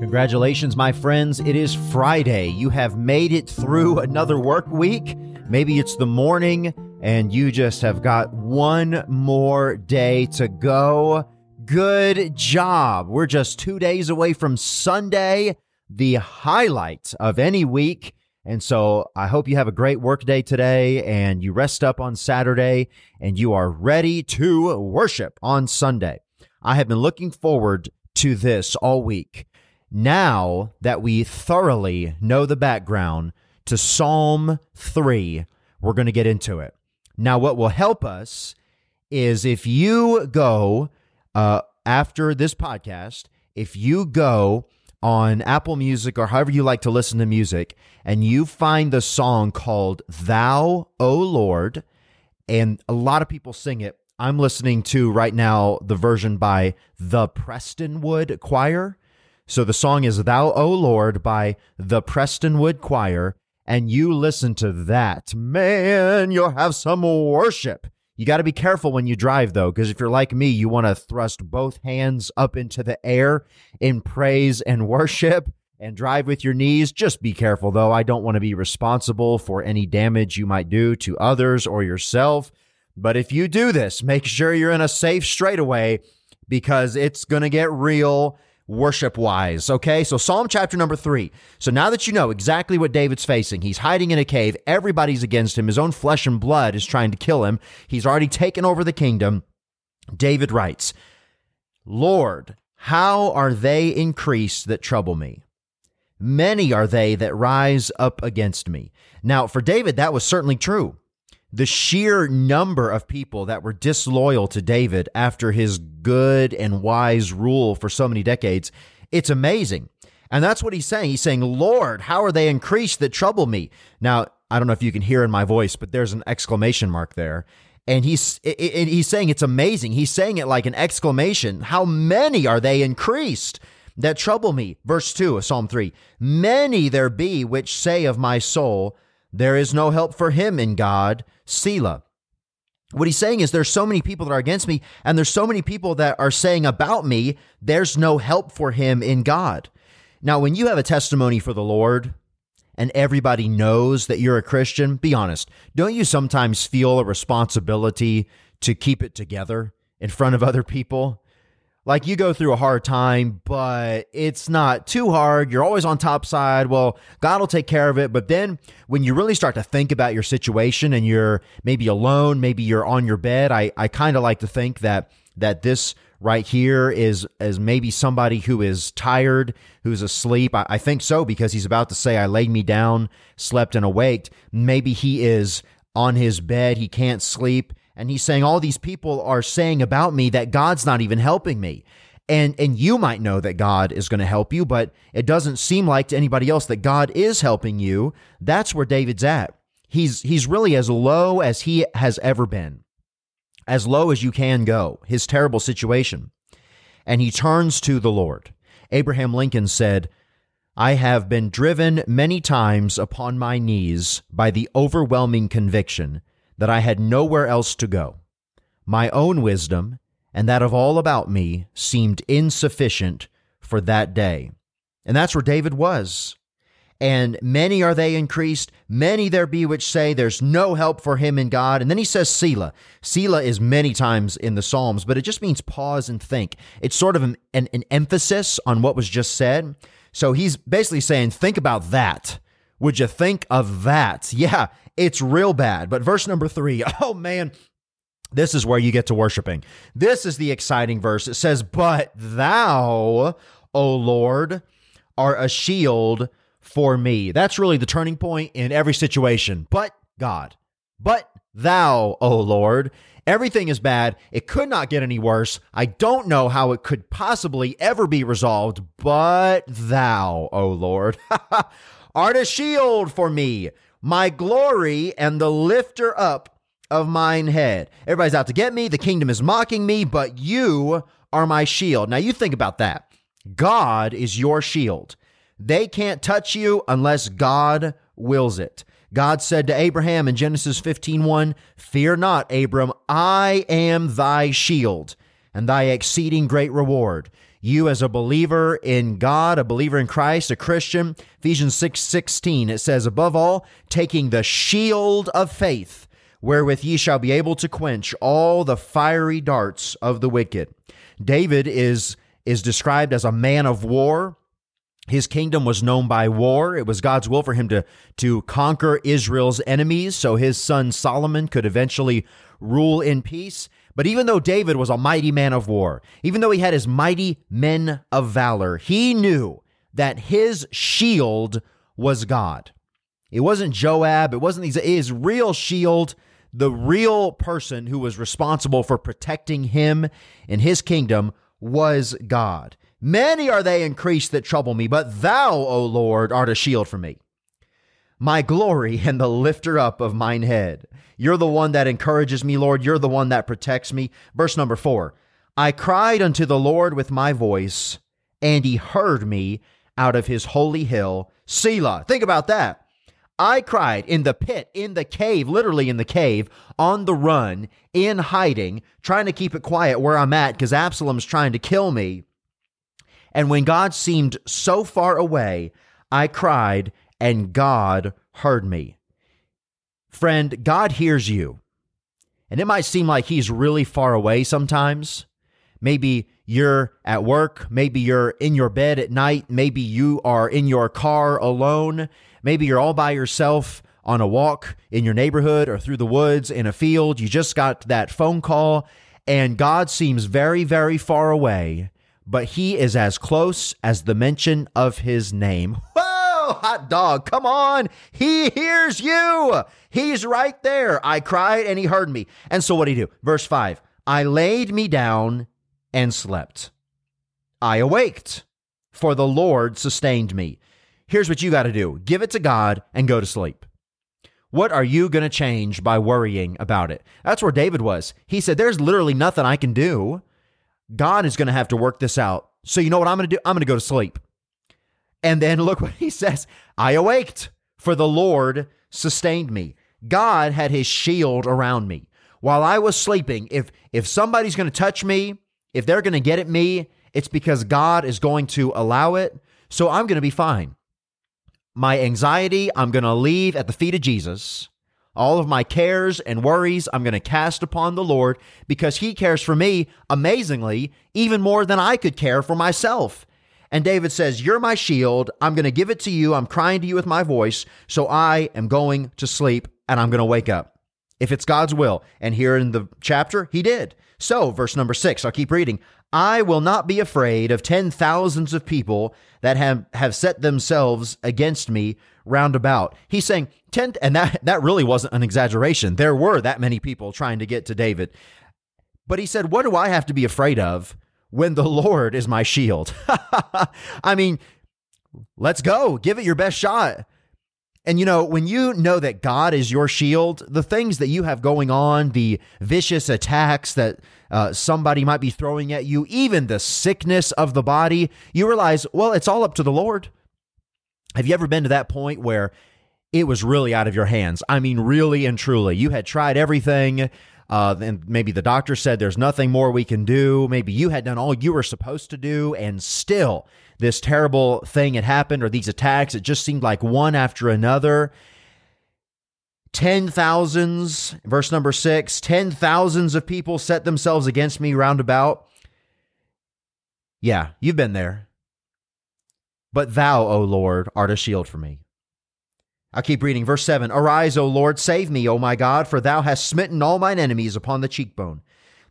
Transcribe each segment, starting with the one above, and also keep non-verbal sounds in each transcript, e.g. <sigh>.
Congratulations, my friends. It is Friday. You have made it through another work week. Maybe it's the morning and you just have got one more day to go. Good job. We're just two days away from Sunday, the highlight of any week. And so I hope you have a great work day today and you rest up on Saturday and you are ready to worship on Sunday. I have been looking forward to this all week. Now that we thoroughly know the background to Psalm 3, we're going to get into it. Now, what will help us is if you go uh, after this podcast, if you go on Apple Music or however you like to listen to music, and you find the song called Thou, O Lord, and a lot of people sing it. I'm listening to right now the version by the Prestonwood Choir. So the song is Thou, O Lord by the Prestonwood Choir. And you listen to that. Man, you'll have some worship. You got to be careful when you drive, though, because if you're like me, you want to thrust both hands up into the air in praise and worship and drive with your knees. Just be careful, though. I don't want to be responsible for any damage you might do to others or yourself. But if you do this, make sure you're in a safe straightaway because it's going to get real worship wise. Okay. So Psalm chapter number three. So now that you know exactly what David's facing, he's hiding in a cave. Everybody's against him. His own flesh and blood is trying to kill him. He's already taken over the kingdom. David writes, Lord, how are they increased that trouble me? Many are they that rise up against me. Now, for David, that was certainly true the sheer number of people that were disloyal to David after his good and wise rule for so many decades, it's amazing. And that's what he's saying. He's saying, Lord, how are they increased that trouble me? Now, I don't know if you can hear in my voice, but there's an exclamation mark there. And he's he's saying it's amazing. He's saying it like an exclamation. How many are they increased that trouble me? Verse 2 of Psalm 3. Many there be which say of my soul, there is no help for him in God, Selah. What he's saying is there's so many people that are against me, and there's so many people that are saying about me, there's no help for him in God. Now, when you have a testimony for the Lord and everybody knows that you're a Christian, be honest, don't you sometimes feel a responsibility to keep it together in front of other people? Like you go through a hard time, but it's not too hard. You're always on top side. Well, God will take care of it. But then when you really start to think about your situation and you're maybe alone, maybe you're on your bed, I, I kind of like to think that that this right here is is maybe somebody who is tired, who's asleep. I, I think so because he's about to say, I laid me down, slept and awaked. Maybe he is on his bed, he can't sleep and he's saying, All these people are saying about me that God's not even helping me. And, and you might know that God is going to help you, but it doesn't seem like to anybody else that God is helping you. That's where David's at. He's, he's really as low as he has ever been, as low as you can go, his terrible situation. And he turns to the Lord. Abraham Lincoln said, I have been driven many times upon my knees by the overwhelming conviction that I had nowhere else to go. My own wisdom and that of all about me seemed insufficient for that day. And that's where David was. And many are they increased, many there be which say there's no help for him in God. And then he says Selah. Selah is many times in the Psalms, but it just means pause and think. It's sort of an, an, an emphasis on what was just said. So he's basically saying, think about that. Would you think of that? Yeah, it's real bad. But verse number three, <laughs> oh man, this is where you get to worshiping. This is the exciting verse. It says, But thou, O Lord, are a shield for me. That's really the turning point in every situation. But God, but thou, O Lord, everything is bad. It could not get any worse. I don't know how it could possibly ever be resolved, but thou, O Lord, <laughs> art a shield for me my glory and the lifter up of mine head. Everybody's out to get me. The kingdom is mocking me, but you are my shield. Now you think about that. God is your shield. They can't touch you unless God wills it. God said to Abraham in Genesis 15:1, "Fear not, Abram, I am thy shield and thy exceeding great reward. You as a believer in God, a believer in Christ, a Christian. Ephesians 6 16, it says, Above all, taking the shield of faith, wherewith ye shall be able to quench all the fiery darts of the wicked. David is, is described as a man of war. His kingdom was known by war. It was God's will for him to, to conquer Israel's enemies so his son Solomon could eventually rule in peace. But even though David was a mighty man of war, even though he had his mighty men of valor, he knew that his shield was God. It wasn't Joab, it wasn't his real shield. The real person who was responsible for protecting him and his kingdom was God. Many are they increased that trouble me, but thou, O Lord, art a shield for me. My glory and the lifter up of mine head. You're the one that encourages me, Lord. You're the one that protects me. Verse number four I cried unto the Lord with my voice, and he heard me out of his holy hill, Selah. Think about that. I cried in the pit, in the cave, literally in the cave, on the run, in hiding, trying to keep it quiet where I'm at because Absalom's trying to kill me. And when God seemed so far away, I cried, and God heard me. Friend, God hears you. And it might seem like he's really far away sometimes. Maybe you're at work. Maybe you're in your bed at night. Maybe you are in your car alone. Maybe you're all by yourself on a walk in your neighborhood or through the woods in a field. You just got that phone call, and God seems very, very far away, but he is as close as the mention of his name. <laughs> hot dog, come on. He hears you. He's right there. I cried and he heard me. And so what did he do? Verse 5 I laid me down and slept. I awaked, for the Lord sustained me. Here's what you got to do give it to God and go to sleep. What are you going to change by worrying about it? That's where David was. He said, There's literally nothing I can do. God is going to have to work this out. So, you know what I'm going to do? I'm going to go to sleep. And then look what he says I awaked, for the Lord sustained me. God had his shield around me. While I was sleeping, if if somebody's going to touch me, if they're going to get at me, it's because God is going to allow it. So I'm going to be fine. My anxiety, I'm going to leave at the feet of Jesus. All of my cares and worries, I'm going to cast upon the Lord because He cares for me amazingly, even more than I could care for myself. And David says, You're my shield. I'm going to give it to you. I'm crying to you with my voice. So I am going to sleep and I'm going to wake up if it's God's will. And here in the chapter, he did. So, verse number six, I'll keep reading. I will not be afraid of ten thousands of people that have, have set themselves against me round about. He's saying ten, and that, that really wasn't an exaggeration. There were that many people trying to get to David. But he said, What do I have to be afraid of when the Lord is my shield. <laughs> I mean, let's go. Give it your best shot. And you know, when you know that God is your shield, the things that you have going on, the vicious attacks that uh, somebody might be throwing at you, even the sickness of the body, you realize, well, it's all up to the Lord. Have you ever been to that point where it was really out of your hands? I mean, really and truly. You had tried everything. Uh, and maybe the doctor said there's nothing more we can do. Maybe you had done all you were supposed to do, and still this terrible thing had happened, or these attacks. It just seemed like one after another. Ten thousands, verse number six, ten thousands of people set themselves against me round about. Yeah, you've been there. But thou, O Lord, art a shield for me. I'll keep reading. Verse 7 Arise, O Lord, save me, O my God, for thou hast smitten all mine enemies upon the cheekbone.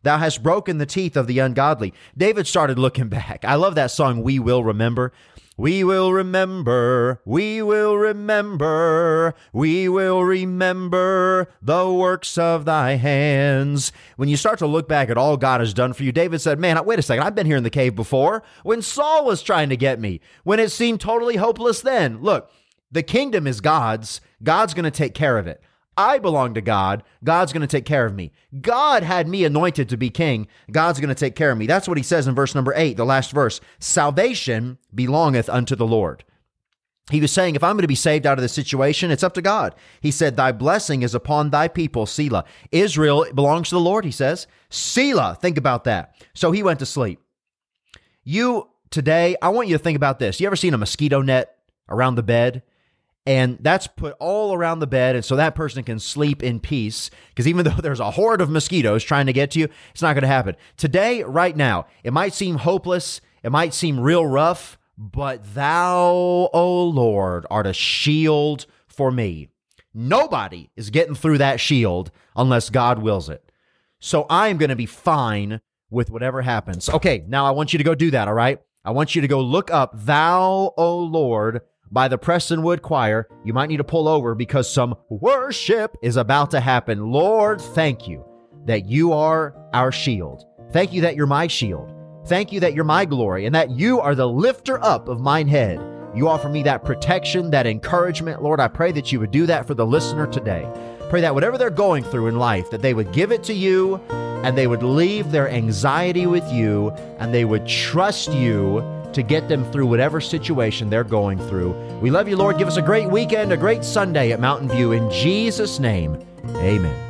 Thou hast broken the teeth of the ungodly. David started looking <laughs> back. I love that song, We Will Remember. We will remember, we will remember, we will remember the works of thy hands. When you start to look back at all God has done for you, David said, Man, wait a second, I've been here in the cave before when Saul was trying to get me, when it seemed totally hopeless then. Look, the kingdom is God's. God's going to take care of it. I belong to God. God's going to take care of me. God had me anointed to be king. God's going to take care of me. That's what he says in verse number eight, the last verse. Salvation belongeth unto the Lord. He was saying, if I'm going to be saved out of this situation, it's up to God. He said, Thy blessing is upon thy people, Selah. Israel belongs to the Lord, he says. Selah, think about that. So he went to sleep. You today, I want you to think about this. You ever seen a mosquito net around the bed? And that's put all around the bed. And so that person can sleep in peace. Because even <laughs> though there's a horde of mosquitoes trying to get to you, it's not going to happen. Today, right now, it might seem hopeless. It might seem real rough, but thou, O Lord, art a shield for me. Nobody is getting through that shield unless God wills it. So I'm going to be fine with whatever happens. Okay, now I want you to go do that, all right? I want you to go look up Thou, O Lord, by the Prestonwood Choir. You might need to pull over because some worship is about to happen. Lord, thank you that you are our shield. Thank you that you're my shield. Thank you that you're my glory and that you are the lifter up of mine head. You offer me that protection, that encouragement. Lord, I pray that you would do that for the listener today. Pray that whatever they're going through in life, that they would give it to you and they would leave their anxiety with you and they would trust you to get them through whatever situation they're going through. We love you, Lord. Give us a great weekend, a great Sunday at Mountain View. In Jesus' name, amen.